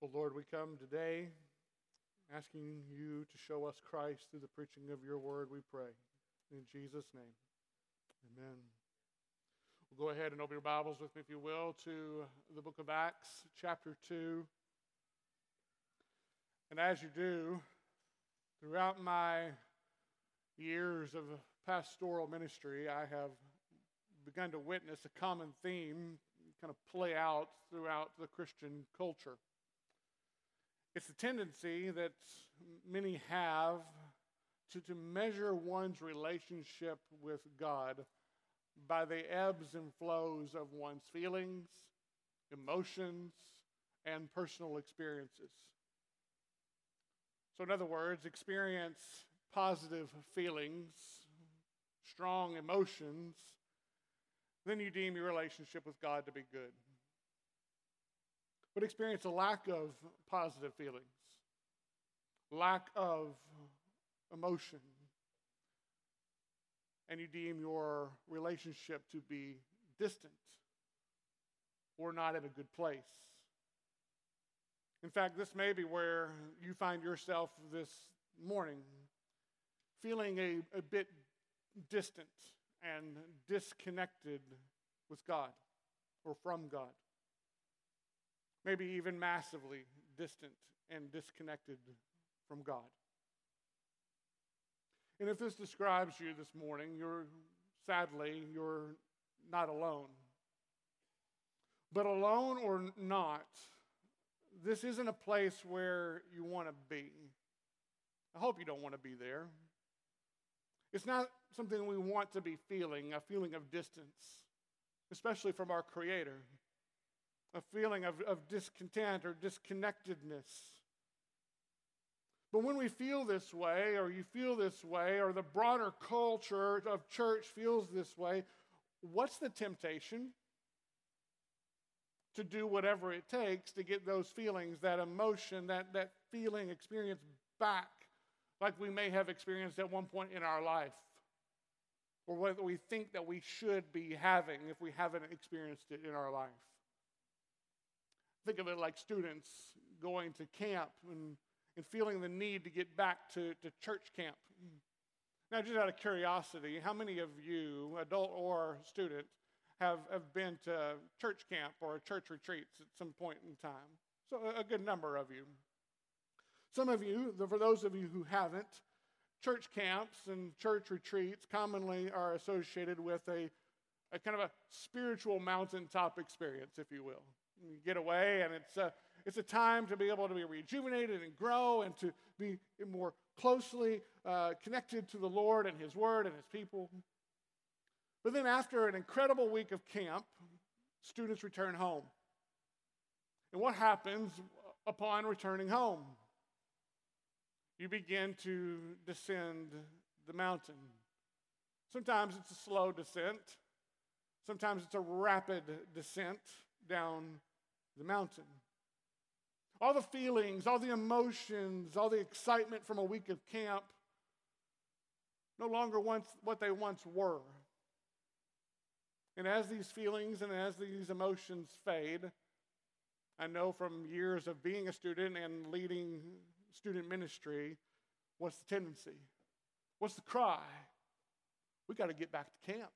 Well, Lord, we come today asking you to show us Christ through the preaching of your word, we pray. In Jesus' name, amen. We'll go ahead and open your Bibles with me, if you will, to the book of Acts, chapter 2. And as you do, throughout my years of pastoral ministry, I have begun to witness a common theme kind of play out throughout the Christian culture. It's a tendency that many have to, to measure one's relationship with God by the ebbs and flows of one's feelings, emotions, and personal experiences. So, in other words, experience positive feelings, strong emotions, then you deem your relationship with God to be good but experience a lack of positive feelings, lack of emotion, and you deem your relationship to be distant or not in a good place. In fact, this may be where you find yourself this morning, feeling a, a bit distant and disconnected with God or from God maybe even massively distant and disconnected from God. And if this describes you this morning, you're sadly, you're not alone. But alone or not, this isn't a place where you want to be. I hope you don't want to be there. It's not something we want to be feeling, a feeling of distance, especially from our Creator a feeling of, of discontent or disconnectedness. But when we feel this way, or you feel this way, or the broader culture of church feels this way, what's the temptation? To do whatever it takes to get those feelings, that emotion, that, that feeling experience back, like we may have experienced at one point in our life, or what we think that we should be having if we haven't experienced it in our life. Think of it like students going to camp and, and feeling the need to get back to, to church camp. Now, just out of curiosity, how many of you, adult or student, have, have been to church camp or church retreats at some point in time? So, a good number of you. Some of you, for those of you who haven't, church camps and church retreats commonly are associated with a, a kind of a spiritual mountaintop experience, if you will. Get away, and it's a, it's a time to be able to be rejuvenated and grow and to be more closely uh, connected to the Lord and His Word and His people. But then, after an incredible week of camp, students return home. And what happens upon returning home? You begin to descend the mountain. Sometimes it's a slow descent, sometimes it's a rapid descent down the mountain. All the feelings, all the emotions, all the excitement from a week of camp no longer once what they once were. And as these feelings and as these emotions fade, I know from years of being a student and leading student ministry, what's the tendency? What's the cry? We got to get back to camp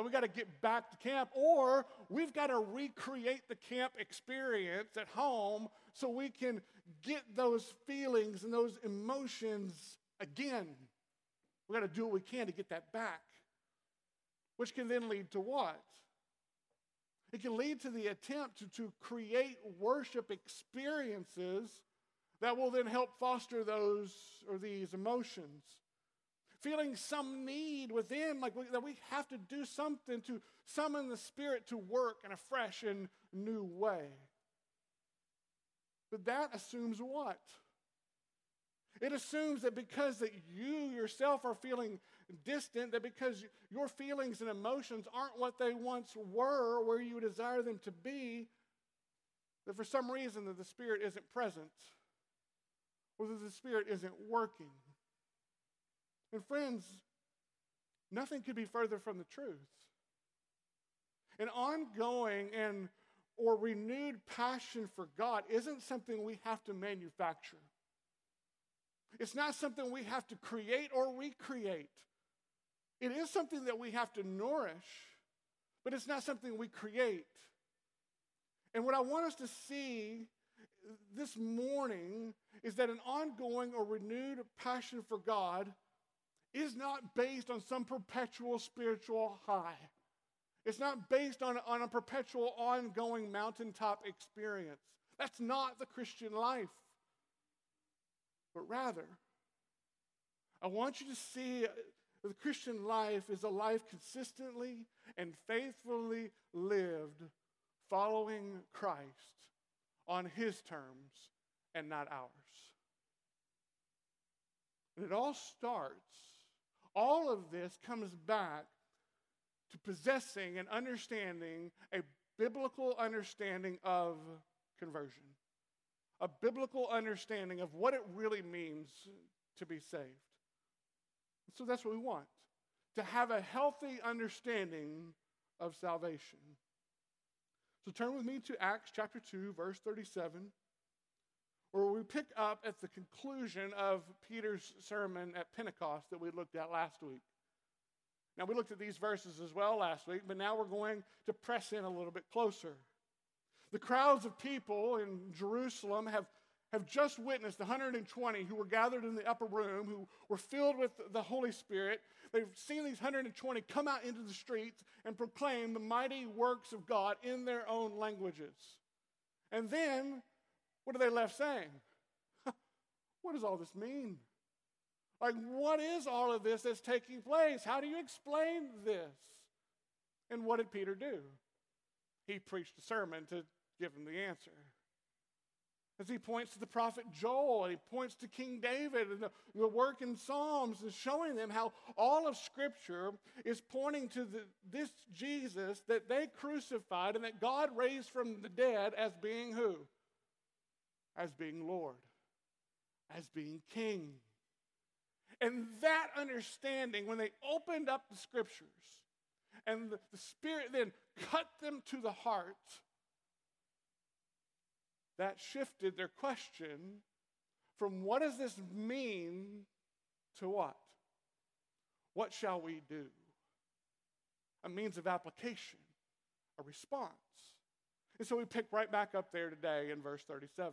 and we got to get back to camp, or we've got to recreate the camp experience at home so we can get those feelings and those emotions again. We got to do what we can to get that back, which can then lead to what? It can lead to the attempt to, to create worship experiences that will then help foster those or these emotions feeling some need within, like we, that we have to do something to summon the Spirit to work in a fresh and new way. But that assumes what? It assumes that because that you yourself are feeling distant, that because your feelings and emotions aren't what they once were, where you desire them to be, that for some reason that the Spirit isn't present, or that the Spirit isn't working. And friends, nothing could be further from the truth. An ongoing and or renewed passion for God isn't something we have to manufacture. It's not something we have to create or recreate. It is something that we have to nourish, but it's not something we create. And what I want us to see this morning is that an ongoing or renewed passion for God is not based on some perpetual spiritual high. It's not based on, on a perpetual ongoing mountaintop experience. That's not the Christian life. But rather, I want you to see the Christian life is a life consistently and faithfully lived following Christ on his terms and not ours. And it all starts, all of this comes back to possessing and understanding a biblical understanding of conversion, a biblical understanding of what it really means to be saved. So that's what we want to have a healthy understanding of salvation. So turn with me to Acts chapter 2, verse 37, where we pick up at the conclusion of Peter's sermon at Pentecost that we looked at last week. Now, we looked at these verses as well last week, but now we're going to press in a little bit closer. The crowds of people in Jerusalem have, have just witnessed the 120 who were gathered in the upper room, who were filled with the Holy Spirit. They've seen these 120 come out into the streets and proclaim the mighty works of God in their own languages. And then, what are they left saying? what does all this mean? Like, what is all of this that's taking place? How do you explain this? And what did Peter do? He preached a sermon to give him the answer. As he points to the prophet Joel, and he points to King David and the, the work in Psalms, and showing them how all of Scripture is pointing to the, this Jesus that they crucified and that God raised from the dead as being who? As being Lord, as being King. And that understanding, when they opened up the scriptures and the, the Spirit then cut them to the heart, that shifted their question from what does this mean to what? What shall we do? A means of application, a response. And so we pick right back up there today in verse 37.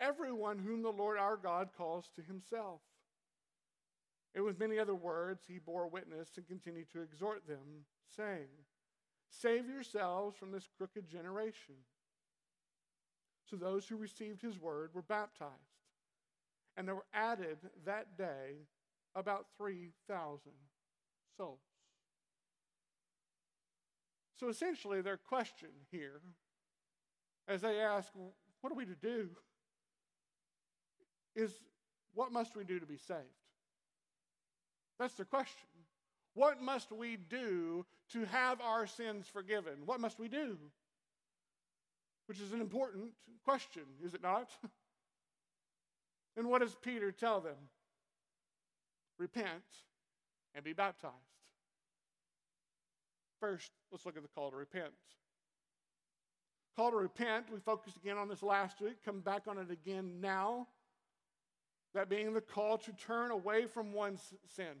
everyone whom the Lord our God calls to himself. And with many other words, he bore witness and continued to exhort them, saying, Save yourselves from this crooked generation. So those who received his word were baptized, and there were added that day about 3,000 souls. So essentially, their question here, as they ask, What are we to do? Is what must we do to be saved? That's the question. What must we do to have our sins forgiven? What must we do? Which is an important question, is it not? and what does Peter tell them? Repent and be baptized. First, let's look at the call to repent. Call to repent, we focused again on this last week, come back on it again now. That being the call to turn away from one's sin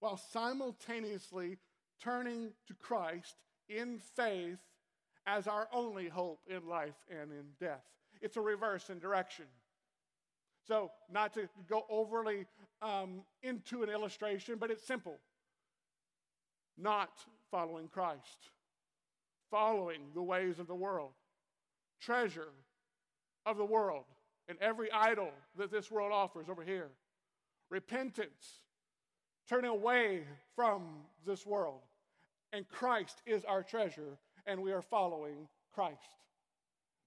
while simultaneously turning to Christ in faith as our only hope in life and in death. It's a reverse in direction. So, not to go overly um, into an illustration, but it's simple. Not following Christ, following the ways of the world, treasure of the world, and every idol that this world offers over here. Repentance, turning away from this world. And Christ is our treasure, and we are following Christ.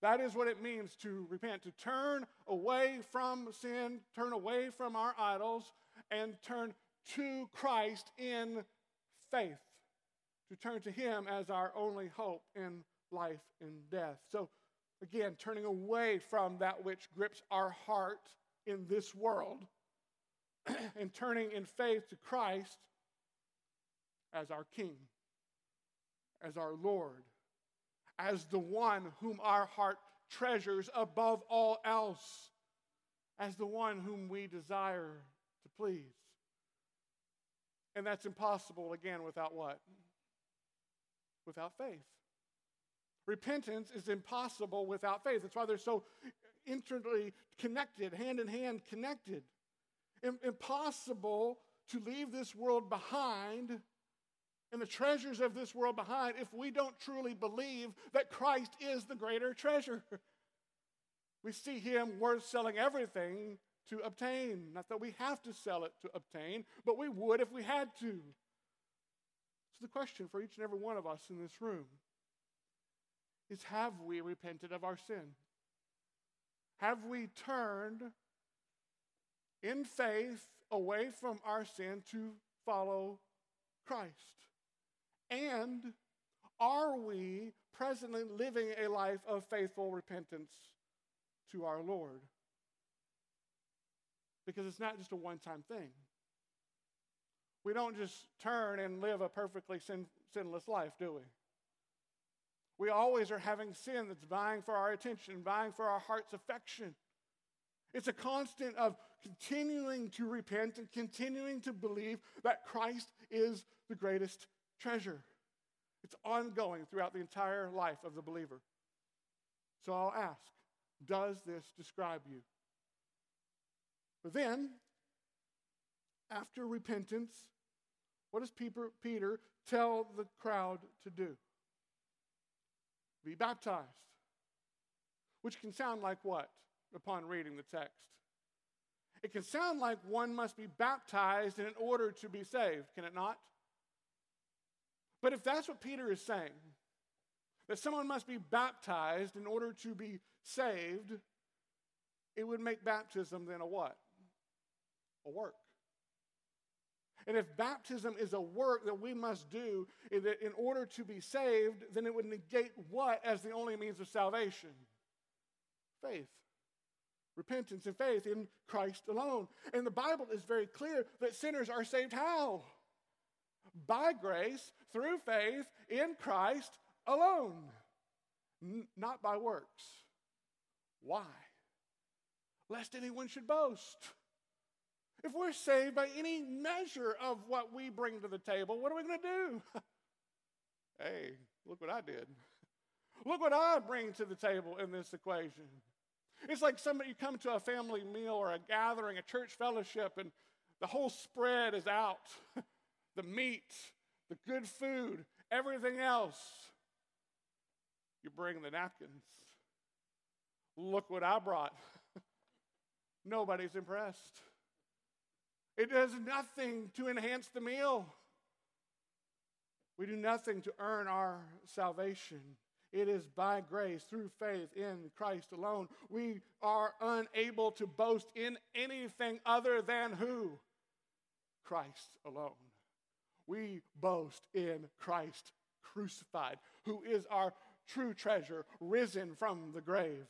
That is what it means to repent, to turn away from sin, turn away from our idols, and turn to Christ in faith, to turn to Him as our only hope in life and death. So, again, turning away from that which grips our heart in this world and turning in faith to Christ as our King, as our Lord, as the one whom our heart treasures above all else, as the one whom we desire to please. And that's impossible, again, without what? Without faith. Repentance is impossible without faith. That's why they're so intimately connected, hand in hand connected. Impossible to leave this world behind and the treasures of this world behind if we don't truly believe that Christ is the greater treasure. We see him worth selling everything to obtain. Not that we have to sell it to obtain, but we would if we had to. So the question for each and every one of us in this room is have we repented of our sin? Have we turned in faith away from our sin to follow Christ? And are we presently living a life of faithful repentance to our Lord? Because it's not just a one time thing. We don't just turn and live a perfectly sin, sinless life, do we? We always are having sin that's vying for our attention, vying for our heart's affection. It's a constant of continuing to repent and continuing to believe that Christ is the greatest treasure. It's ongoing throughout the entire life of the believer. So I'll ask Does this describe you? But then, after repentance, what does Peter tell the crowd to do? Be baptized. Which can sound like what upon reading the text? It can sound like one must be baptized in order to be saved, can it not? But if that's what Peter is saying, that someone must be baptized in order to be saved, it would make baptism then a what? A work. And if baptism is a work that we must do in order to be saved, then it would negate what as the only means of salvation? Faith. Repentance and faith in Christ alone. And the Bible is very clear that sinners are saved how? by grace through faith in Christ alone, N- not by works. Why? Lest anyone should boast. If we're saved by any measure of what we bring to the table, what are we going to do? hey, look what I did. Look what I bring to the table in this equation. It's like somebody you come to a family meal or a gathering, a church fellowship, and the whole spread is out. the meat, the good food, everything else. You bring the napkins. Look what I brought. Nobody's impressed. It does nothing to enhance the meal. We do nothing to earn our salvation. It is by grace through faith in Christ alone. We are unable to boast in anything other than who? Christ alone we boast in Christ crucified, who is our true treasure, risen from the grave,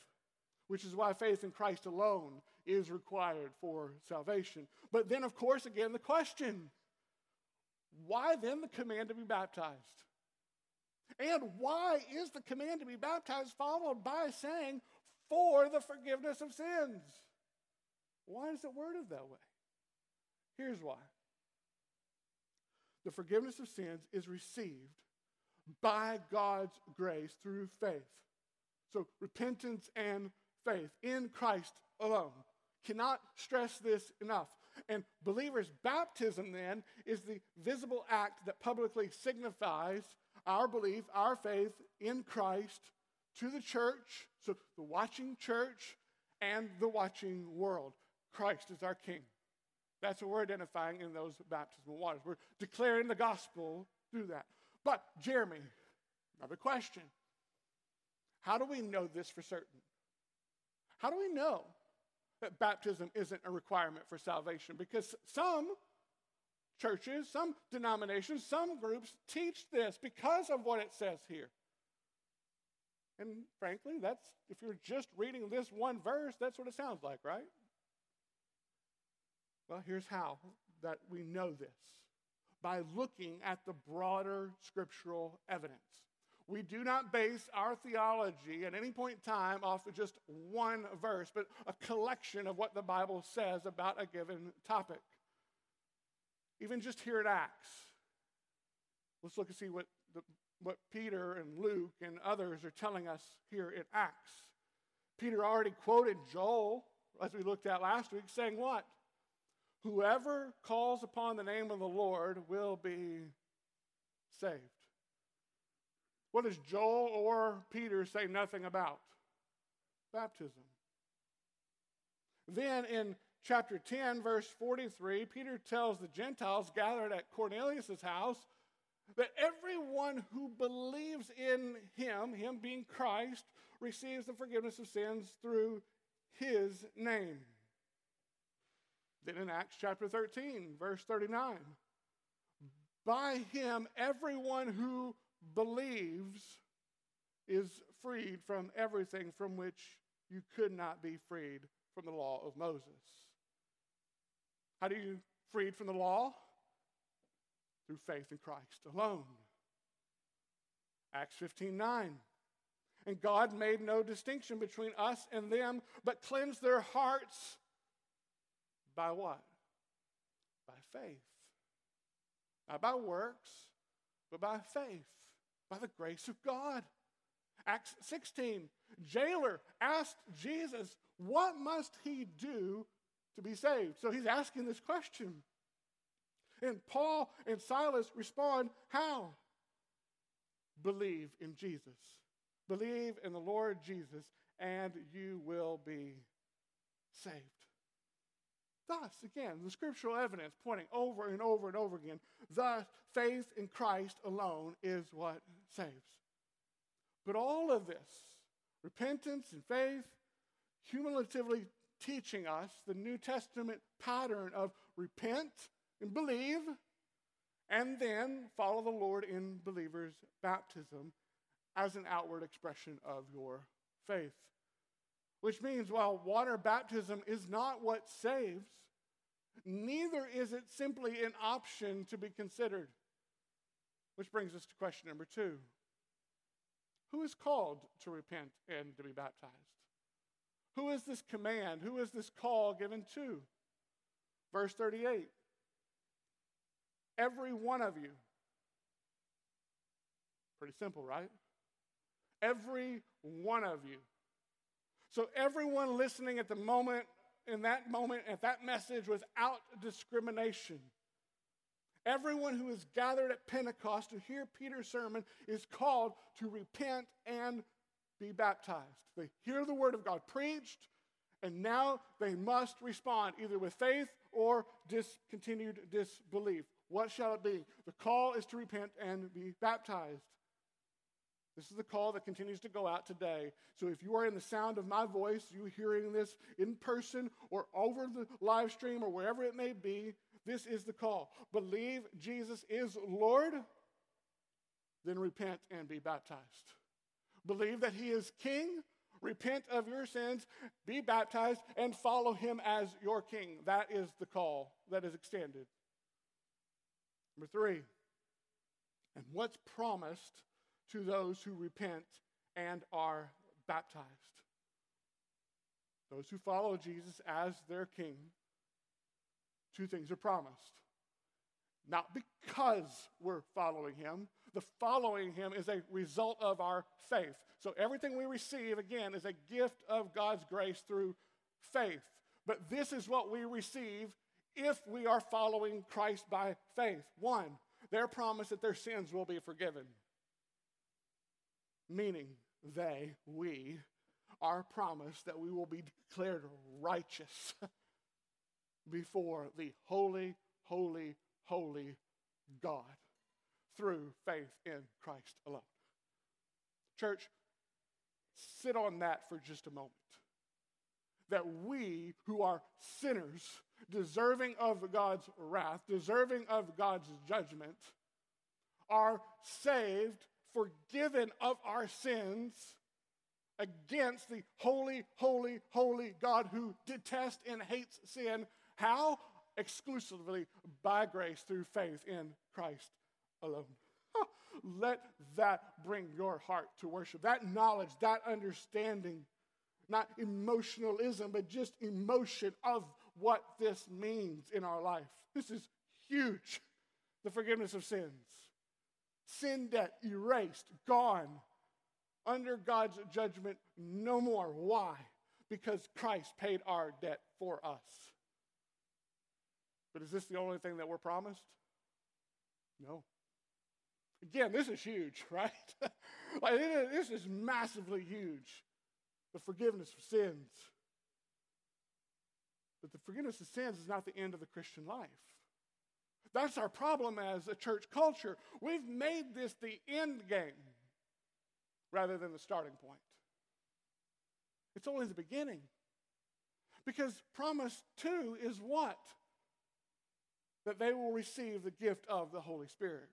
which is why faith in Christ alone is required for salvation. But then, of course, again, the question why then the command to be baptized? And why is the command to be baptized followed by saying, for the forgiveness of sins? Why is it worded that way? Here's why the forgiveness of sins is received by God's grace through faith. So, repentance and faith in Christ alone. Cannot stress this enough. And believers' baptism then is the visible act that publicly signifies our belief, our faith in Christ to the church, so the watching church and the watching world. Christ is our King. That's what we're identifying in those baptismal waters. We're declaring the gospel through that. But, Jeremy, another question. How do we know this for certain? How do we know that baptism isn't a requirement for salvation? Because some churches, some denominations, some groups teach this because of what it says here. And frankly, that's if you're just reading this one verse, that's what it sounds like, right? Well, here's how that we know this by looking at the broader scriptural evidence. We do not base our theology at any point in time off of just one verse, but a collection of what the Bible says about a given topic. Even just here at Acts, let's look and see what, the, what Peter and Luke and others are telling us here in Acts. Peter already quoted Joel, as we looked at last week, saying what? Whoever calls upon the name of the Lord will be saved. What does Joel or Peter say nothing about? Baptism. Then in chapter 10, verse 43, Peter tells the Gentiles gathered at Cornelius' house that everyone who believes in him, him being Christ, receives the forgiveness of sins through his name. Then in Acts chapter 13, verse 39, by him everyone who believes is freed from everything from which you could not be freed from the law of Moses. How do you freed from the law? Through faith in Christ alone. Acts 15 9. And God made no distinction between us and them, but cleansed their hearts by what? By faith. Not by works, but by faith, by the grace of God. Acts 16, jailer asked Jesus, What must he do to be saved? So he's asking this question. And Paul and Silas respond, How? Believe in Jesus. Believe in the Lord Jesus, and you will be saved. Thus, again, the scriptural evidence pointing over and over and over again, thus, faith in Christ alone is what saves. But all of this, repentance and faith, cumulatively teaching us the New Testament pattern of repent and believe, and then follow the Lord in believers' baptism as an outward expression of your faith. Which means while water baptism is not what saves, neither is it simply an option to be considered. Which brings us to question number two Who is called to repent and to be baptized? Who is this command? Who is this call given to? Verse 38 Every one of you. Pretty simple, right? Every one of you. So everyone listening at the moment, in that moment, at that message, without discrimination. Everyone who is gathered at Pentecost to hear Peter's sermon is called to repent and be baptized. They hear the word of God preached, and now they must respond either with faith or discontinued disbelief. What shall it be? The call is to repent and be baptized. This is the call that continues to go out today. So if you are in the sound of my voice, you hearing this in person or over the live stream or wherever it may be, this is the call. Believe Jesus is Lord, then repent and be baptized. Believe that he is king, repent of your sins, be baptized, and follow him as your king. That is the call that is extended. Number three, and what's promised to those who repent and are baptized. Those who follow Jesus as their king, two things are promised. Not because we're following him, the following him is a result of our faith. So everything we receive, again, is a gift of God's grace through faith. But this is what we receive if we are following Christ by faith. One, their promise that their sins will be forgiven meaning they, we, are promised that we will be declared righteous before the holy, holy, holy God through faith in Christ alone. Church, sit on that for just a moment. That we, who are sinners, deserving of God's wrath, deserving of God's judgment, are saved, forgiven of our sins against the holy, holy, holy God who detests and hates sin. How? Exclusively by grace through faith in Christ alone. Let that bring your heart to worship. That knowledge, that understanding, not emotionalism, but just emotion of what this means in our life. This is huge. The forgiveness of sins. Sin debt erased, gone, under God's judgment no more. Why? Because Christ paid our debt for us. But is this the only thing that we're promised? No. Again, this is huge, right? like, this is massively huge. The forgiveness of sins. But the forgiveness of sins is not the end of the Christian life. That's our problem as a church culture. We've made this the end game rather than the starting point. It's only the beginning. Because promise two is what? That they will receive the gift of the Holy Spirit.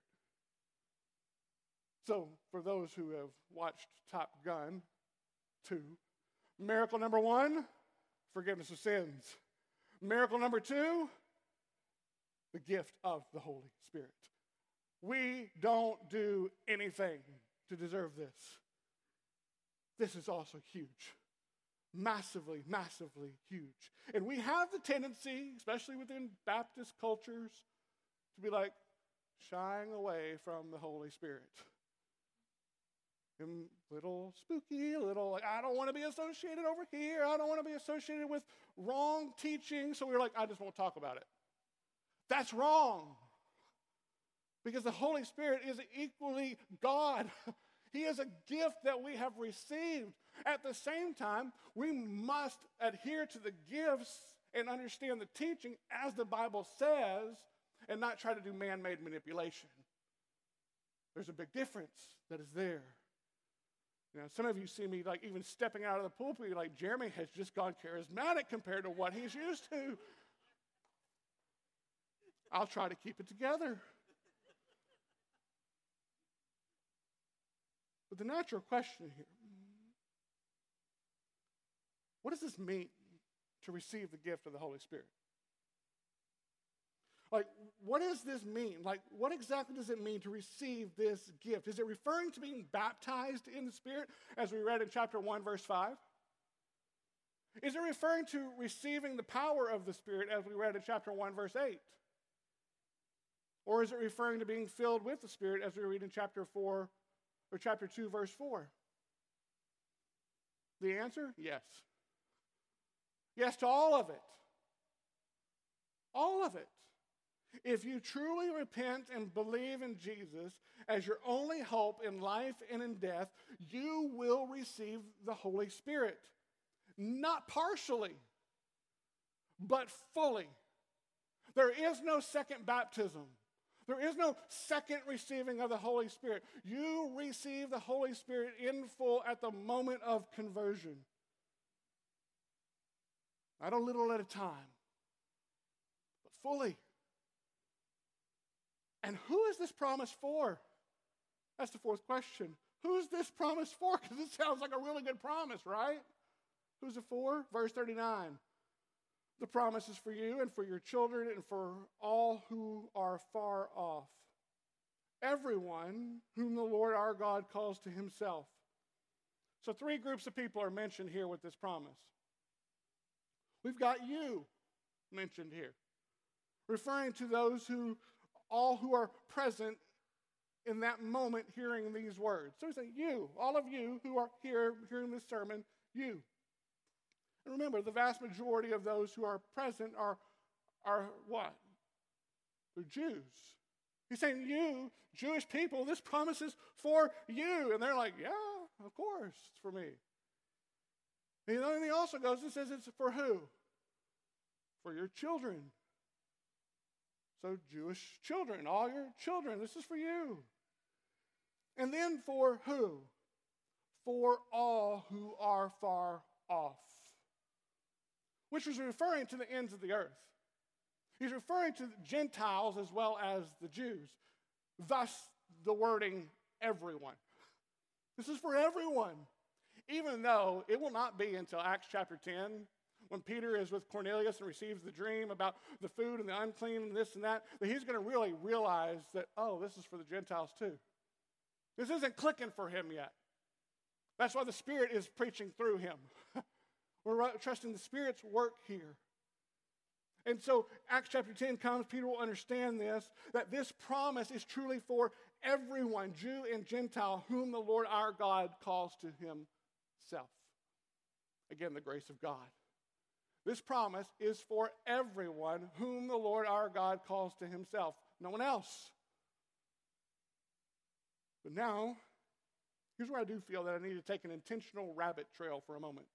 So, for those who have watched Top Gun 2, miracle number one, forgiveness of sins. Miracle number two, the gift of the Holy Spirit. We don't do anything to deserve this. This is also huge. Massively, massively huge. And we have the tendency, especially within Baptist cultures, to be like shying away from the Holy Spirit. And little spooky, a little like, I don't want to be associated over here. I don't want to be associated with wrong teaching. So we we're like, I just won't talk about it. That's wrong. Because the Holy Spirit is equally God. He is a gift that we have received. At the same time, we must adhere to the gifts and understand the teaching as the Bible says and not try to do man made manipulation. There's a big difference that is there. You know, some of you see me like even stepping out of the pulpit, like Jeremy has just gone charismatic compared to what he's used to. I'll try to keep it together. But the natural question here what does this mean to receive the gift of the Holy Spirit? Like, what does this mean? Like, what exactly does it mean to receive this gift? Is it referring to being baptized in the Spirit, as we read in chapter 1, verse 5? Is it referring to receiving the power of the Spirit, as we read in chapter 1, verse 8? Or is it referring to being filled with the Spirit, as we read in chapter 4, or chapter 2, verse 4? The answer? Yes. Yes to all of it. All of it. If you truly repent and believe in Jesus as your only hope in life and in death, you will receive the Holy Spirit. Not partially, but fully. There is no second baptism. There is no second receiving of the Holy Spirit. You receive the Holy Spirit in full at the moment of conversion. Not a little at a time, but fully. And who is this promise for? That's the fourth question. Who's this promise for? Because it sounds like a really good promise, right? Who's it for? Verse 39. The promise is for you and for your children and for all who are far off. Everyone whom the Lord our God calls to himself. So, three groups of people are mentioned here with this promise. We've got you mentioned here, referring to those who, all who are present in that moment hearing these words. So we say, You, all of you who are here hearing this sermon, you. And remember, the vast majority of those who are present are, are what? They're Jews. He's saying, You, Jewish people, this promise is for you. And they're like, Yeah, of course, it's for me. And then he also goes and says, It's for who? For your children. So, Jewish children, all your children, this is for you. And then for who? for all who are far off, which was referring to the ends of the earth. He's referring to the Gentiles as well as the Jews. Thus, the wording everyone. This is for everyone. Even though it will not be until Acts chapter 10 when Peter is with Cornelius and receives the dream about the food and the unclean and this and that, that he's going to really realize that, oh, this is for the Gentiles too. This isn't clicking for him yet. That's why the Spirit is preaching through him. We're trusting the Spirit's work here. And so, Acts chapter 10 comes, Peter will understand this that this promise is truly for everyone, Jew and Gentile, whom the Lord our God calls to himself. Again, the grace of God. This promise is for everyone whom the Lord our God calls to himself, no one else. But now, here's where I do feel that I need to take an intentional rabbit trail for a moment.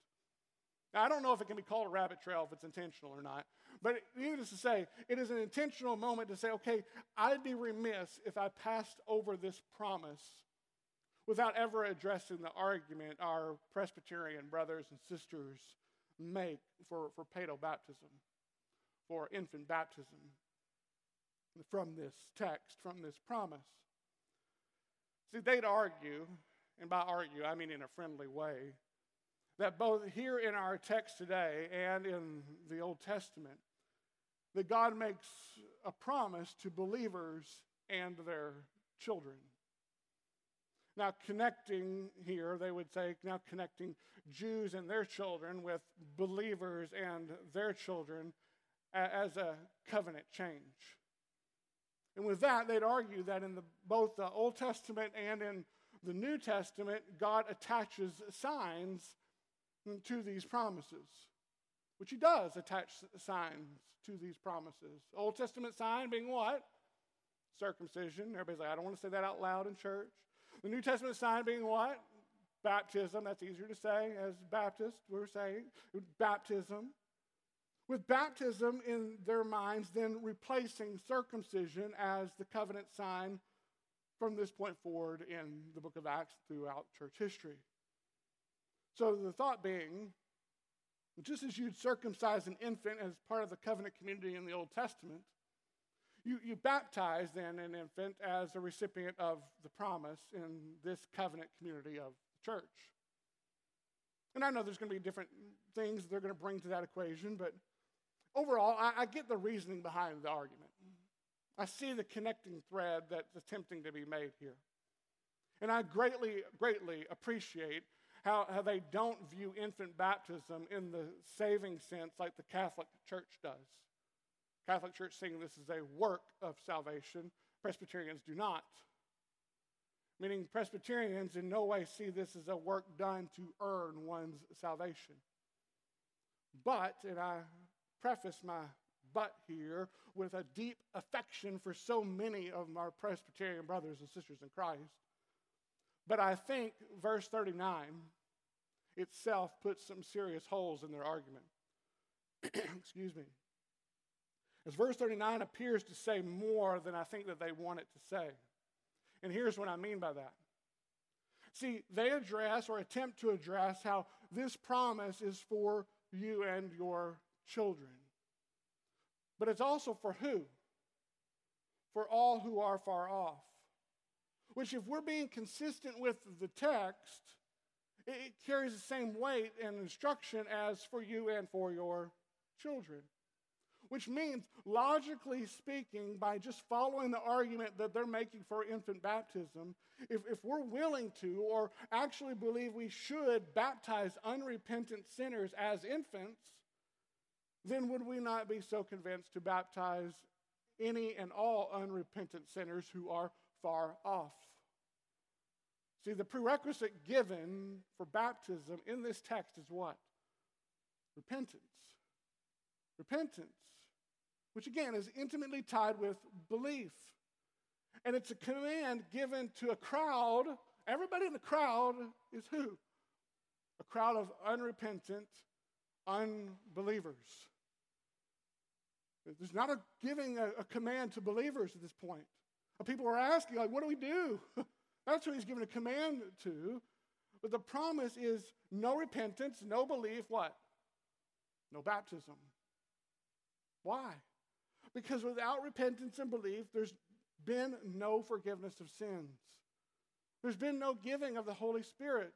Now, I don't know if it can be called a rabbit trail if it's intentional or not, but needless to say, it is an intentional moment to say, okay, I'd be remiss if I passed over this promise without ever addressing the argument our Presbyterian brothers and sisters make for, for paedo baptism, for infant baptism, from this text, from this promise. See, they'd argue, and by argue, I mean in a friendly way, that both here in our text today and in the Old Testament, that God makes a promise to believers and their children. Now, connecting here, they would say, now connecting Jews and their children with believers and their children as a covenant change. And with that, they'd argue that in the, both the Old Testament and in the New Testament, God attaches signs to these promises, which He does attach signs to these promises. Old Testament sign being what? Circumcision. Everybody's like, I don't want to say that out loud in church. The New Testament sign being what? Baptism. That's easier to say as Baptists, we're saying. Baptism with baptism in their minds, then replacing circumcision as the covenant sign from this point forward in the book of Acts throughout church history. So the thought being, just as you'd circumcise an infant as part of the covenant community in the Old Testament, you, you baptize then an infant as a recipient of the promise in this covenant community of the church. And I know there's going to be different things they're going to bring to that equation, but overall, I, I get the reasoning behind the argument. I see the connecting thread that's attempting to be made here. And I greatly, greatly appreciate how, how they don't view infant baptism in the saving sense like the Catholic Church does. Catholic Church seeing this as a work of salvation, Presbyterians do not. Meaning, Presbyterians in no way see this as a work done to earn one's salvation. But, and I preface my but here with a deep affection for so many of our Presbyterian brothers and sisters in Christ. But I think verse 39 itself puts some serious holes in their argument. Excuse me. As verse 39 appears to say more than I think that they want it to say. And here's what I mean by that. See, they address or attempt to address how this promise is for you and your children. But it's also for who? For all who are far off. Which, if we're being consistent with the text, it carries the same weight and instruction as for you and for your children. Which means, logically speaking, by just following the argument that they're making for infant baptism, if, if we're willing to, or actually believe we should baptize unrepentant sinners as infants, then would we not be so convinced to baptize any and all unrepentant sinners who are far off? See, the prerequisite given for baptism in this text is what? Repentance. Repentance, which again is intimately tied with belief. And it's a command given to a crowd. Everybody in the crowd is who? A crowd of unrepentant unbelievers. There's not a giving a, a command to believers at this point. People are asking, like, what do we do? That's who he's given a command to. But the promise is no repentance, no belief, what? No baptism. Why? Because without repentance and belief, there's been no forgiveness of sins. There's been no giving of the Holy Spirit,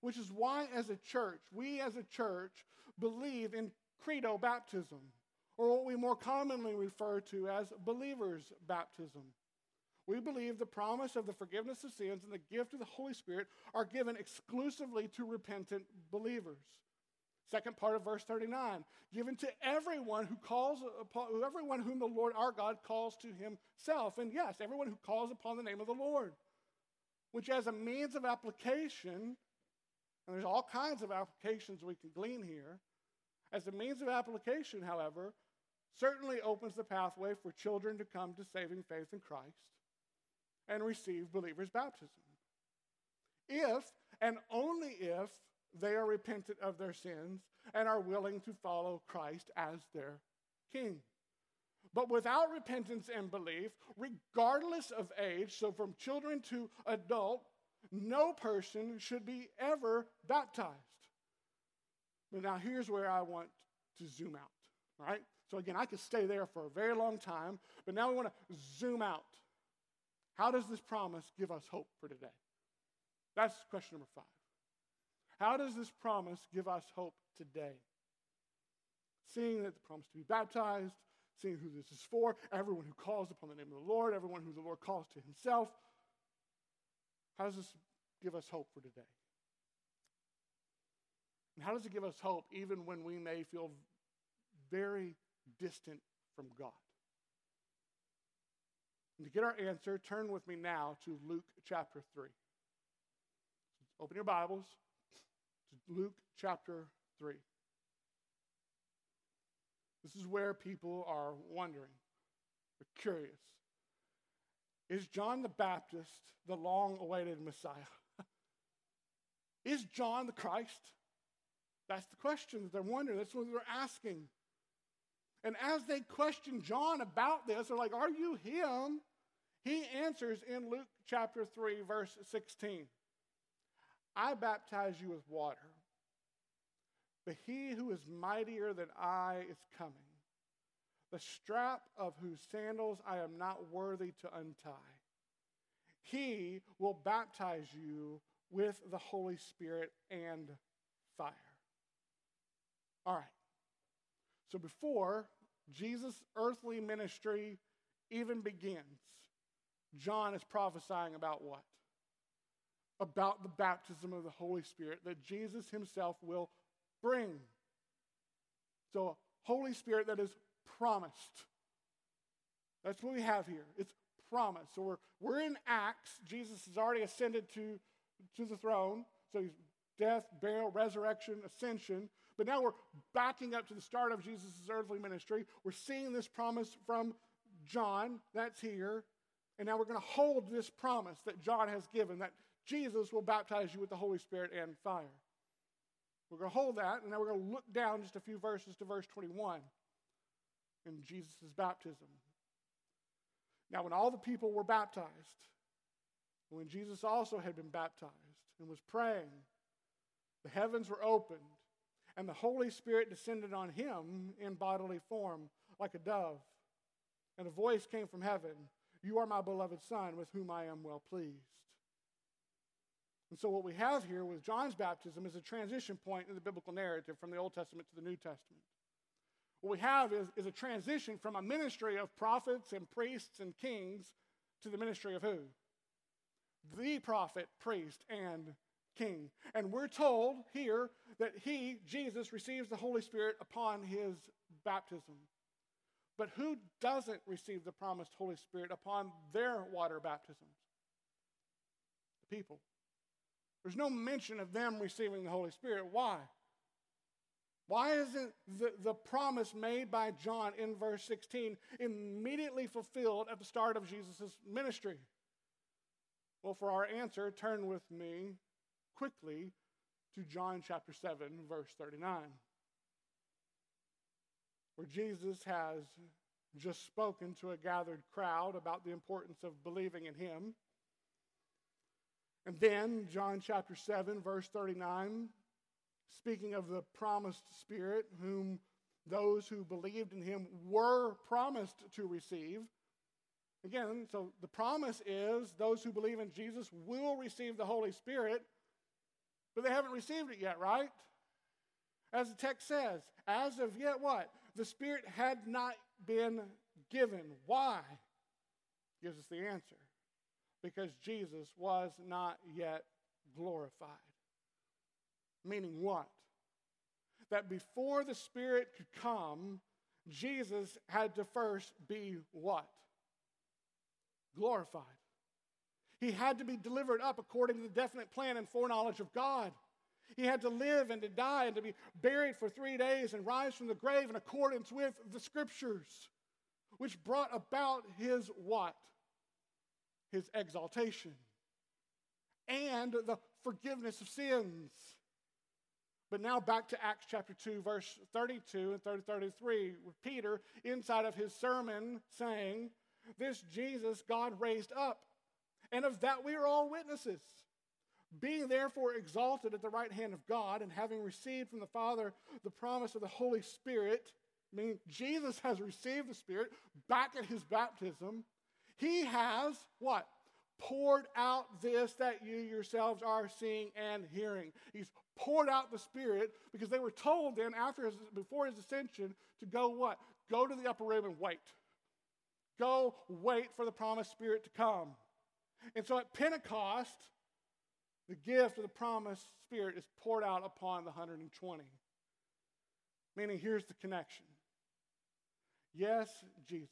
which is why, as a church, we as a church believe in credo baptism, or what we more commonly refer to as believers' baptism. We believe the promise of the forgiveness of sins and the gift of the Holy Spirit are given exclusively to repentant believers. Second part of verse 39 given to everyone who calls upon everyone whom the Lord our God calls to himself. And yes, everyone who calls upon the name of the Lord, which as a means of application, and there's all kinds of applications we can glean here, as a means of application, however, certainly opens the pathway for children to come to saving faith in Christ and receive believers' baptism. If and only if they are repentant of their sins and are willing to follow Christ as their king. But without repentance and belief, regardless of age, so from children to adult, no person should be ever baptized. But now here's where I want to zoom out. All right? So again, I could stay there for a very long time, but now we want to zoom out. How does this promise give us hope for today? That's question number five. How does this promise give us hope today? Seeing that the promise to be baptized, seeing who this is for, everyone who calls upon the name of the Lord, everyone who the Lord calls to himself. How does this give us hope for today? And how does it give us hope even when we may feel very distant from God? And to get our answer, turn with me now to Luke chapter 3. Open your Bibles to Luke chapter 3. This is where people are wondering, they're curious. Is John the Baptist the long awaited Messiah? is John the Christ? That's the question that they're wondering. That's what they're asking. And as they question John about this, they're like, Are you him? He answers in Luke chapter 3, verse 16 I baptize you with water, but he who is mightier than I is coming, the strap of whose sandals I am not worthy to untie. He will baptize you with the Holy Spirit and fire. All right. So before Jesus' earthly ministry even begins, John is prophesying about what? About the baptism of the Holy Spirit that Jesus himself will bring. So, Holy Spirit that is promised. That's what we have here. It's promised. So we're, we're in Acts. Jesus has already ascended to, to the throne. So he's death, burial, resurrection, ascension. But now we're backing up to the start of Jesus' earthly ministry. We're seeing this promise from John. That's here. And now we're going to hold this promise that John has given that Jesus will baptize you with the Holy Spirit and fire. We're going to hold that, and now we're going to look down just a few verses to verse 21 in Jesus' baptism. Now, when all the people were baptized, when Jesus also had been baptized and was praying, the heavens were opened, and the Holy Spirit descended on him in bodily form like a dove. And a voice came from heaven You are my beloved Son, with whom I am well pleased. And so, what we have here with John's baptism is a transition point in the biblical narrative from the Old Testament to the New Testament. What we have is, is a transition from a ministry of prophets and priests and kings to the ministry of who? The prophet, priest, and king. And we're told here that he, Jesus, receives the Holy Spirit upon his baptism. But who doesn't receive the promised Holy Spirit upon their water baptisms? The people. There's no mention of them receiving the Holy Spirit. Why? Why isn't the, the promise made by John in verse 16 immediately fulfilled at the start of Jesus' ministry? Well, for our answer, turn with me quickly to John chapter 7, verse 39, where Jesus has just spoken to a gathered crowd about the importance of believing in him. And then, John chapter 7, verse 39, speaking of the promised Spirit, whom those who believed in him were promised to receive. Again, so the promise is those who believe in Jesus will receive the Holy Spirit, but they haven't received it yet, right? As the text says, as of yet, what? The Spirit had not been given. Why? Gives us the answer. Because Jesus was not yet glorified. Meaning what? That before the Spirit could come, Jesus had to first be what? Glorified. He had to be delivered up according to the definite plan and foreknowledge of God. He had to live and to die and to be buried for three days and rise from the grave in accordance with the scriptures, which brought about his what? His exaltation and the forgiveness of sins. But now back to Acts chapter 2, verse 32 and 30, 33, with Peter inside of his sermon saying, This Jesus God raised up, and of that we are all witnesses. Being therefore exalted at the right hand of God, and having received from the Father the promise of the Holy Spirit, meaning Jesus has received the Spirit back at his baptism, he has what? Poured out this that you yourselves are seeing and hearing. He's poured out the Spirit because they were told then, after his, before his ascension, to go what? Go to the upper room and wait. Go wait for the promised Spirit to come. And so at Pentecost, the gift of the promised Spirit is poured out upon the 120. Meaning, here's the connection. Yes, Jesus,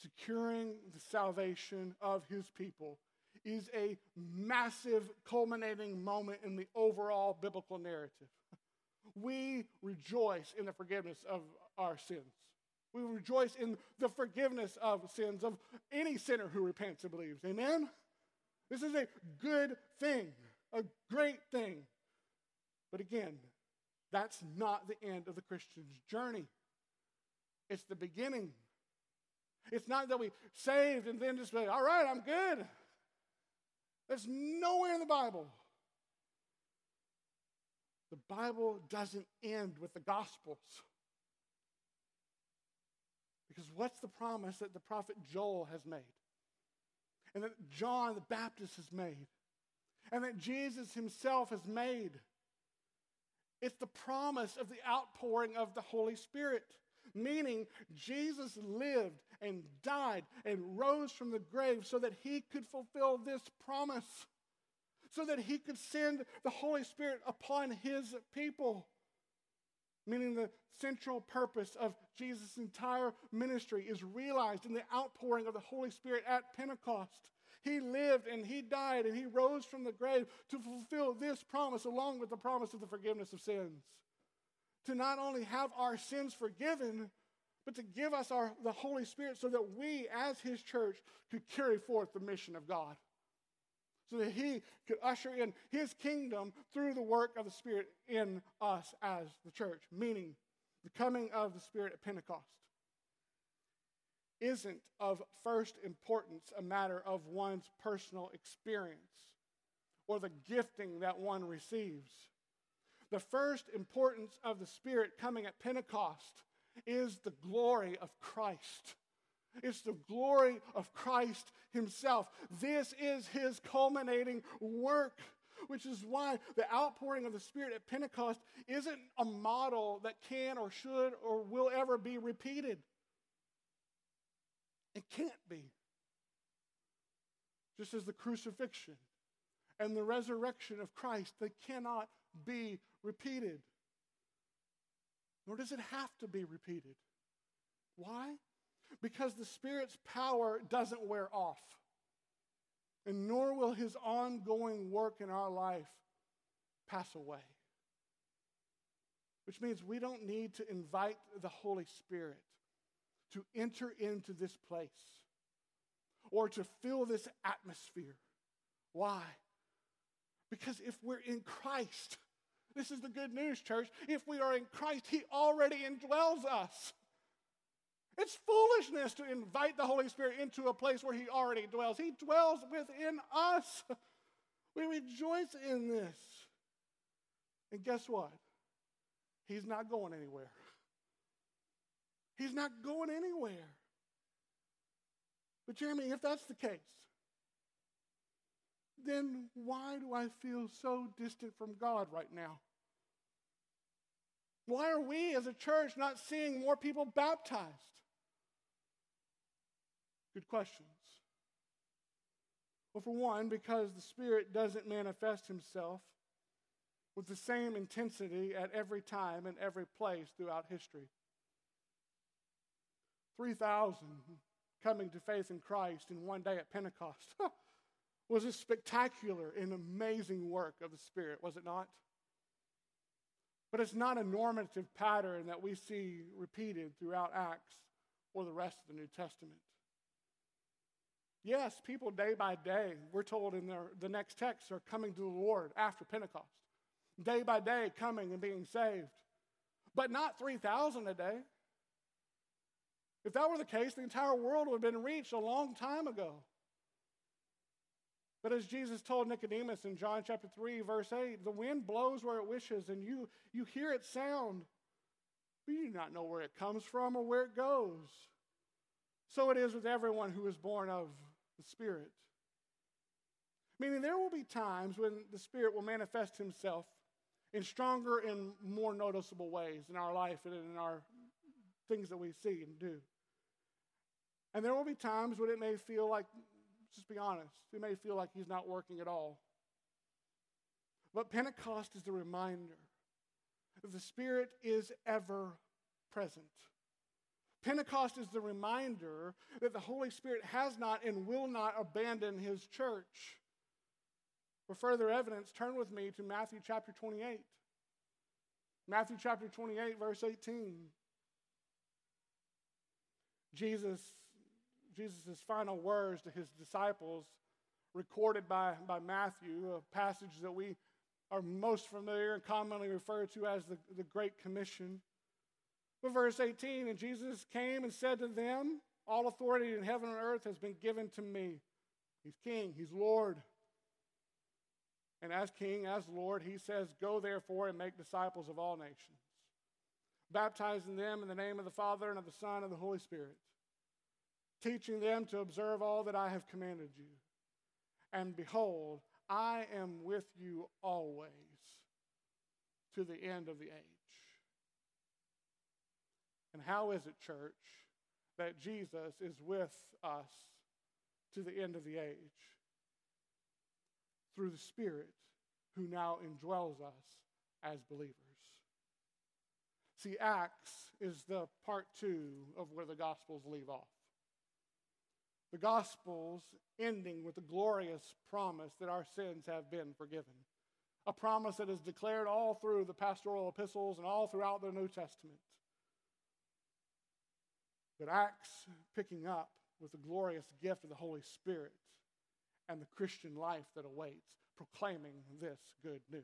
securing the salvation of his people, is a massive culminating moment in the overall biblical narrative. We rejoice in the forgiveness of our sins. We rejoice in the forgiveness of sins of any sinner who repents and believes. Amen? This is a good thing, a great thing. But again, that's not the end of the Christian's journey. It's the beginning. It's not that we saved and then just all right, I'm good. There's nowhere in the Bible. The Bible doesn't end with the Gospels. Because what's the promise that the prophet Joel has made? And that John the Baptist has made? And that Jesus himself has made? It's the promise of the outpouring of the Holy Spirit. Meaning, Jesus lived and died and rose from the grave so that he could fulfill this promise, so that he could send the Holy Spirit upon his people. Meaning, the central purpose of Jesus' entire ministry is realized in the outpouring of the Holy Spirit at Pentecost. He lived and he died and he rose from the grave to fulfill this promise along with the promise of the forgiveness of sins to not only have our sins forgiven, but to give us our, the Holy Spirit so that we, as His church, could carry forth the mission of God. So that He could usher in His kingdom through the work of the Spirit in us as the church, meaning the coming of the Spirit at Pentecost isn't of first importance a matter of one's personal experience or the gifting that one receives the first importance of the Spirit coming at Pentecost is the glory of Christ. It's the glory of Christ Himself. This is His culminating work, which is why the outpouring of the Spirit at Pentecost isn't a model that can or should or will ever be repeated. It can't be. Just as the crucifixion and the resurrection of Christ, they cannot be repeated. Nor does it have to be repeated. Why? Because the Spirit's power doesn't wear off. And nor will his ongoing work in our life pass away. Which means we don't need to invite the Holy Spirit to enter into this place or to fill this atmosphere. Why? Because if we're in Christ, this is the good news, church. If we are in Christ, He already indwells us. It's foolishness to invite the Holy Spirit into a place where He already dwells. He dwells within us. We rejoice in this. And guess what? He's not going anywhere. He's not going anywhere. But, Jeremy, if that's the case, then why do I feel so distant from God right now? Why are we as a church not seeing more people baptized? Good questions. Well, for one, because the Spirit doesn't manifest Himself with the same intensity at every time and every place throughout history. 3,000 coming to faith in Christ in one day at Pentecost was a spectacular and amazing work of the Spirit, was it not? But it's not a normative pattern that we see repeated throughout Acts or the rest of the New Testament. Yes, people day by day, we're told in the, the next text, are coming to the Lord after Pentecost. Day by day, coming and being saved. But not 3,000 a day. If that were the case, the entire world would have been reached a long time ago. But as Jesus told Nicodemus in John chapter 3, verse 8, the wind blows where it wishes, and you, you hear its sound, but you do not know where it comes from or where it goes. So it is with everyone who is born of the Spirit. Meaning, there will be times when the Spirit will manifest Himself in stronger and more noticeable ways in our life and in our things that we see and do. And there will be times when it may feel like just be honest. It may feel like he's not working at all. But Pentecost is a reminder that the Spirit is ever present. Pentecost is the reminder that the Holy Spirit has not and will not abandon his church. For further evidence, turn with me to Matthew chapter 28. Matthew chapter 28, verse 18. Jesus Jesus' final words to his disciples, recorded by, by Matthew, a passage that we are most familiar and commonly referred to as the, the Great Commission. But verse 18, and Jesus came and said to them, All authority in heaven and earth has been given to me. He's king, he's Lord. And as king, as Lord, he says, Go therefore and make disciples of all nations, baptizing them in the name of the Father and of the Son and of the Holy Spirit teaching them to observe all that I have commanded you. And behold, I am with you always to the end of the age. And how is it, church, that Jesus is with us to the end of the age? Through the Spirit who now indwells us as believers. See, Acts is the part two of where the Gospels leave off. The Gospels ending with the glorious promise that our sins have been forgiven. A promise that is declared all through the pastoral epistles and all throughout the New Testament. But Acts picking up with the glorious gift of the Holy Spirit and the Christian life that awaits, proclaiming this good news,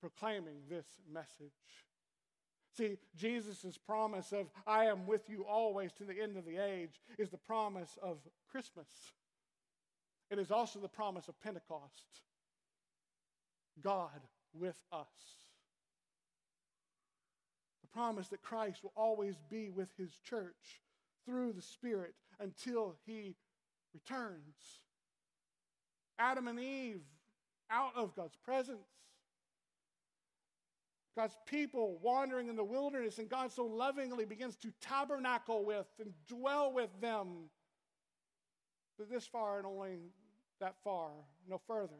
proclaiming this message. See, Jesus' promise of, I am with you always to the end of the age, is the promise of Christmas. It is also the promise of Pentecost God with us. The promise that Christ will always be with his church through the Spirit until he returns. Adam and Eve out of God's presence. God's people wandering in the wilderness, and God so lovingly begins to tabernacle with and dwell with them. But this far and only that far, no further.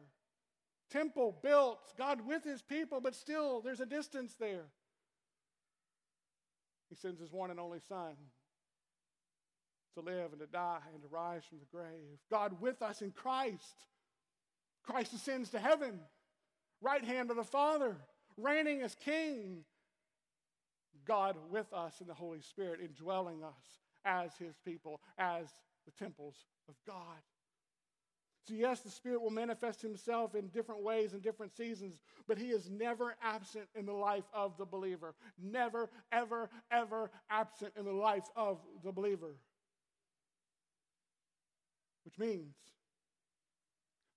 Temple built, God with his people, but still there's a distance there. He sends his one and only Son to live and to die and to rise from the grave. God with us in Christ. Christ ascends to heaven, right hand of the Father reigning as king. God with us in the Holy Spirit, indwelling us as his people, as the temples of God. So, yes, the Spirit will manifest himself in different ways in different seasons, but he is never absent in the life of the believer. Never, ever, ever absent in the life of the believer. Which means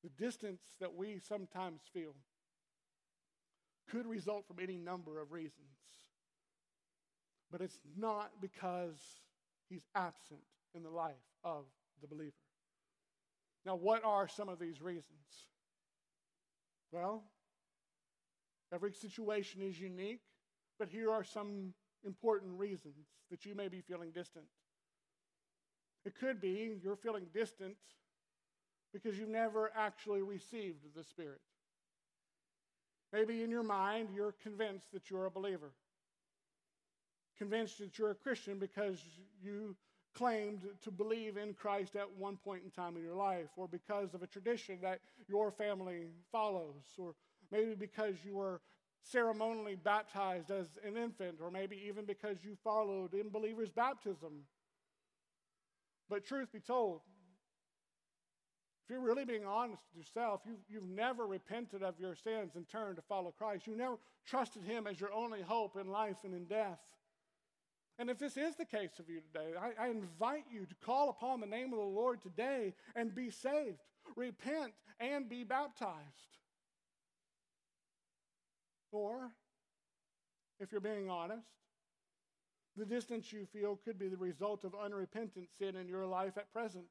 the distance that we sometimes feel could result from any number of reasons. But it's not because he's absent in the life of the believer. Now, what are some of these reasons? Well, every situation is unique, but here are some important reasons that you may be feeling distant. It could be you're feeling distant because you've never actually received the Spirit. Maybe in your mind, you're convinced that you're a believer, convinced that you're a Christian because you claimed to believe in Christ at one point in time in your life, or because of a tradition that your family follows, or maybe because you were ceremonially baptized as an infant, or maybe even because you followed in believers' baptism. But truth be told, if you're really being honest with yourself, you've, you've never repented of your sins and turned to follow Christ. You never trusted Him as your only hope in life and in death. And if this is the case of you today, I, I, invite you to call upon the name of the Lord today and be saved. Repent and be baptized. Or, if you're being honest, the distance you feel could be the result of unrepentant sin in your life at present.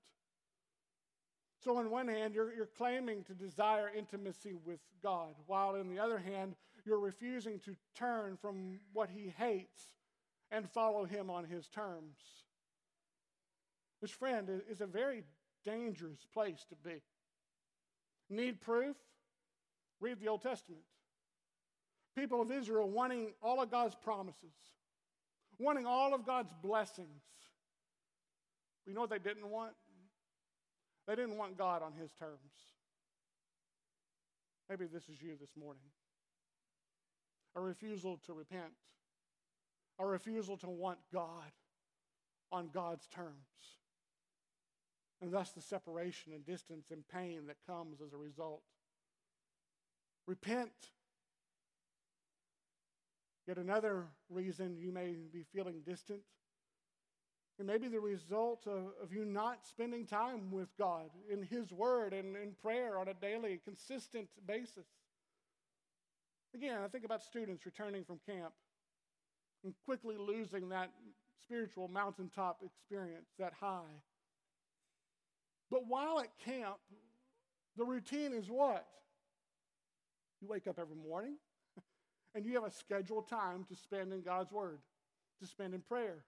So, on one hand, you're, you're claiming to desire intimacy with God, while on the other hand, you're refusing to turn from what He hates and follow Him on His terms. Which, friend, is a very dangerous place to be. Need proof? Read the Old Testament. People of Israel wanting all of God's promises, wanting all of God's blessings. You know what they didn't want? They didn't want God on his terms. Maybe this is you this morning. A refusal to repent, a refusal to want God on God's terms. And thus the separation and distance and pain that comes as a result. Repent. Yet another reason you may be feeling distant it may be the result of, of you not spending time with God in His Word and in prayer on a daily, consistent basis. Again, I think about students returning from camp and quickly losing that spiritual mountaintop experience, that high. But while at camp, the routine is what? You wake up every morning and you have a scheduled time to spend in God's Word, to spend in prayer.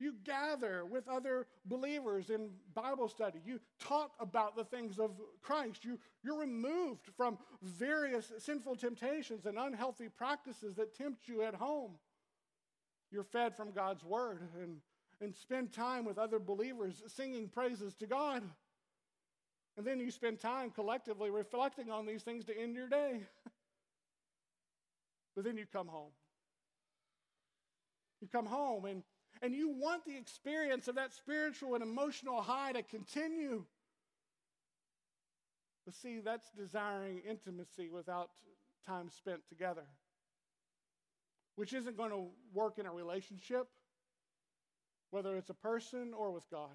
You gather with other believers in Bible study. You talk about the things of Christ. You, you're removed from various sinful temptations and unhealthy practices that tempt you at home. You're fed from God's word and, and spend time with other believers singing praises to God. And then you spend time collectively reflecting on these things to end your day. but then you come home. You come home and and you want the experience of that spiritual and emotional high to continue. But see, that's desiring intimacy without time spent together, which isn't going to work in a relationship, whether it's a person or with God.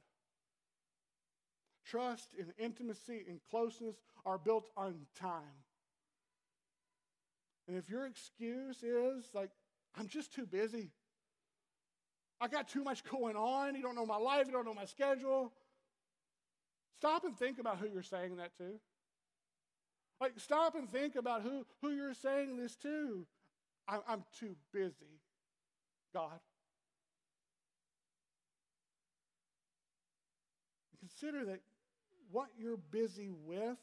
Trust and intimacy and closeness are built on time. And if your excuse is like, I'm just too busy, I got too much going on. You don't know my life. You don't know my schedule. Stop and think about who you're saying that to. Like, stop and think about who, who you're saying this to. I'm, I'm too busy, God. Consider that what you're busy with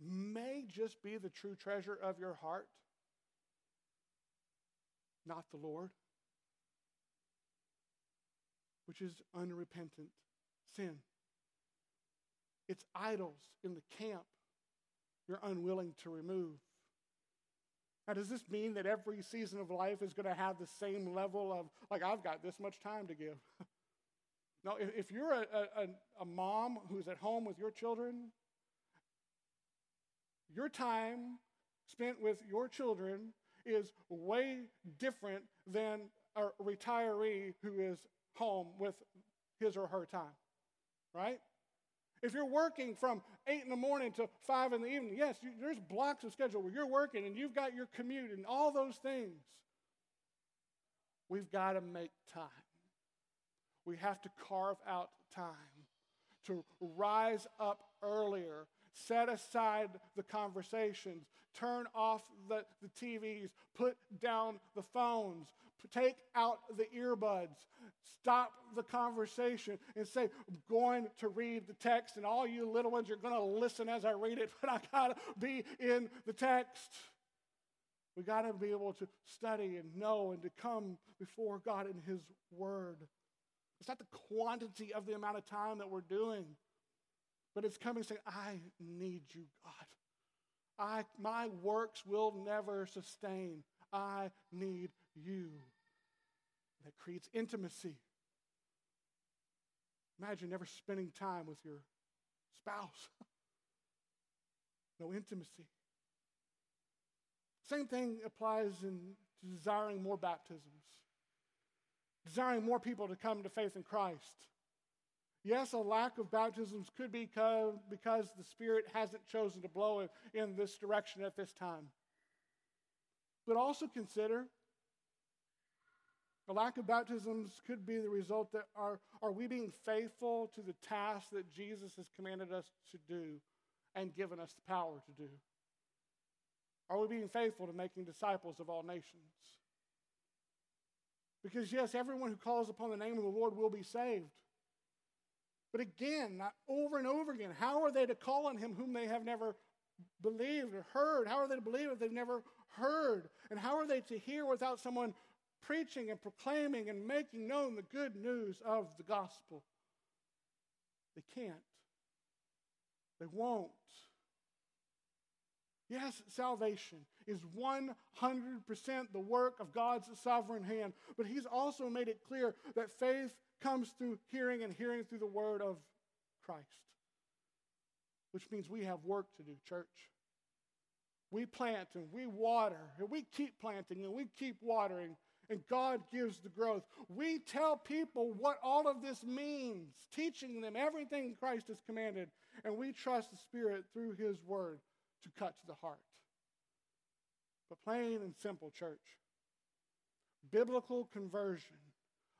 may just be the true treasure of your heart, not the Lord which is unrepentant sin. It's idols in the camp you're unwilling to remove. Now, does this mean that every season of life is going to have the same level of, like, I've got this much time to give? no, if, if you're a, a, a mom who's at home with your children, your time spent with your children is way different than a retiree who is home with his or her time, right? If you're working from 8 in the morning to 5 in the evening, yes, you, there's blocks of schedule where you're working and you've got your commute and all those things. We've got to make time. We have to carve out time to rise up earlier, set aside the conversations, turn off the, the TVs, put down the phones, take out the earbuds, stop the conversation, and say, I'm going to read the text, and all you little ones you're going to listen as I read it, but I got to be in the text. We got to be able to study and know and to come before God in His Word. It's not the quantity of the amount of time that we're doing, but it's coming saying, I need you, God. I, my works will never sustain. I need you. That creates intimacy. Imagine never spending time with your spouse. no intimacy. Same thing applies in desiring more baptisms, desiring more people to come to faith in Christ. Yes, a lack of baptisms could be because the Spirit hasn't chosen to blow in this direction at this time. But also consider a lack of baptisms could be the result that are, are we being faithful to the task that Jesus has commanded us to do and given us the power to do? Are we being faithful to making disciples of all nations? Because, yes, everyone who calls upon the name of the Lord will be saved. But again, not over and over again, how are they to call on him whom they have never believed or heard? How are they to believe if they've never heard? And how are they to hear without someone preaching and proclaiming and making known the good news of the gospel? They can't. They won't. Yes, salvation is 100% the work of God's sovereign hand, but He's also made it clear that faith comes through hearing and hearing through the word of Christ. Which means we have work to do, church. We plant and we water, and we keep planting and we keep watering, and God gives the growth. We tell people what all of this means, teaching them everything Christ has commanded, and we trust the Spirit through His word to cut to the heart. But plain and simple, church, biblical conversion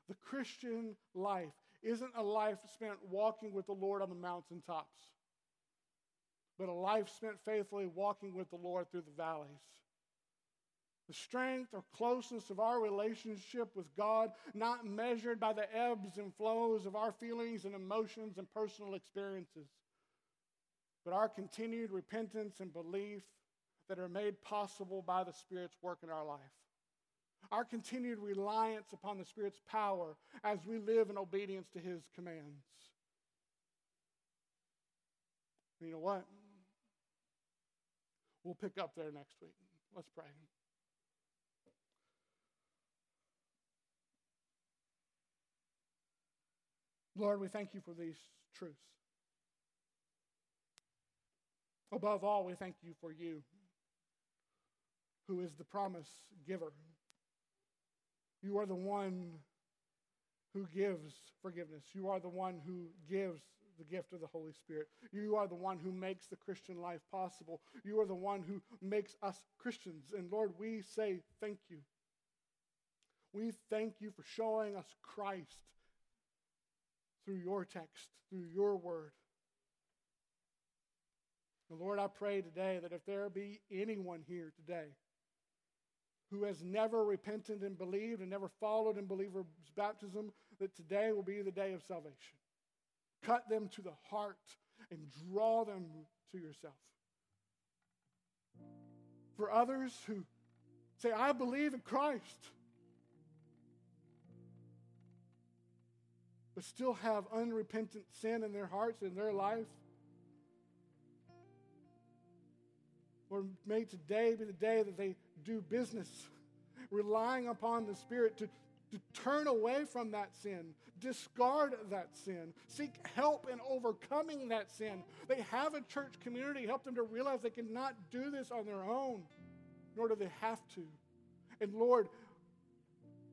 the Christian life isn't a life spent walking with the Lord on the mountaintops, but a life spent faithfully walking with the Lord through the valleys. The strength or closeness of our relationship with God, not measured by the ebbs and flows of our feelings and emotions and personal experiences, but our continued repentance and belief that are made possible by the Spirit's work in our life our continued reliance upon the Spirit's power as we live in obedience to His commands. You know what? We'll pick up there next week. Let's pray. Lord, we thank you for these truths. Above all, we thank you for you, who is the promise giver. You are the one who gives forgiveness. You are the one who gives the gift of the Holy Spirit. You are the one who makes the Christian life possible. You are the one who makes us Christians. And Lord, we say thank you. We thank you for showing us Christ through your text, through your word. And Lord, I pray today that if there be anyone here today who has never repented and believed and never followed in believer's baptism, that today will be the day of salvation. Cut them to the heart and draw them to yourself. For others who say, I believe in Christ, but still have unrepentant sin in their hearts and their life, Lord, may today be the day that they do business, relying upon the Spirit to, to turn away from that sin, discard that sin, seek help in overcoming that sin. They have a church community, help them to realize they cannot do this on their own, nor do they have to. And Lord,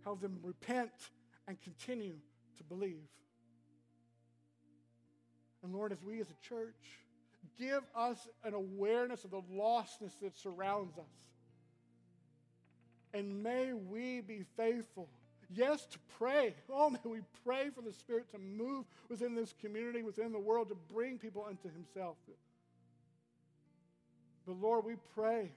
help them repent and continue to believe. And Lord, as we as a church, give us an awareness of the lostness that surrounds us. And may we be faithful. Yes, to pray. Oh, may we pray for the Spirit to move within this community, within the world, to bring people unto Himself. But Lord, we pray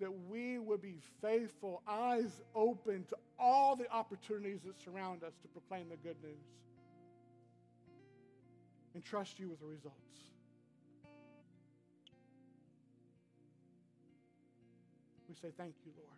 that we would be faithful, eyes open to all the opportunities that surround us to proclaim the good news. And trust you with the results. We say thank you, Lord.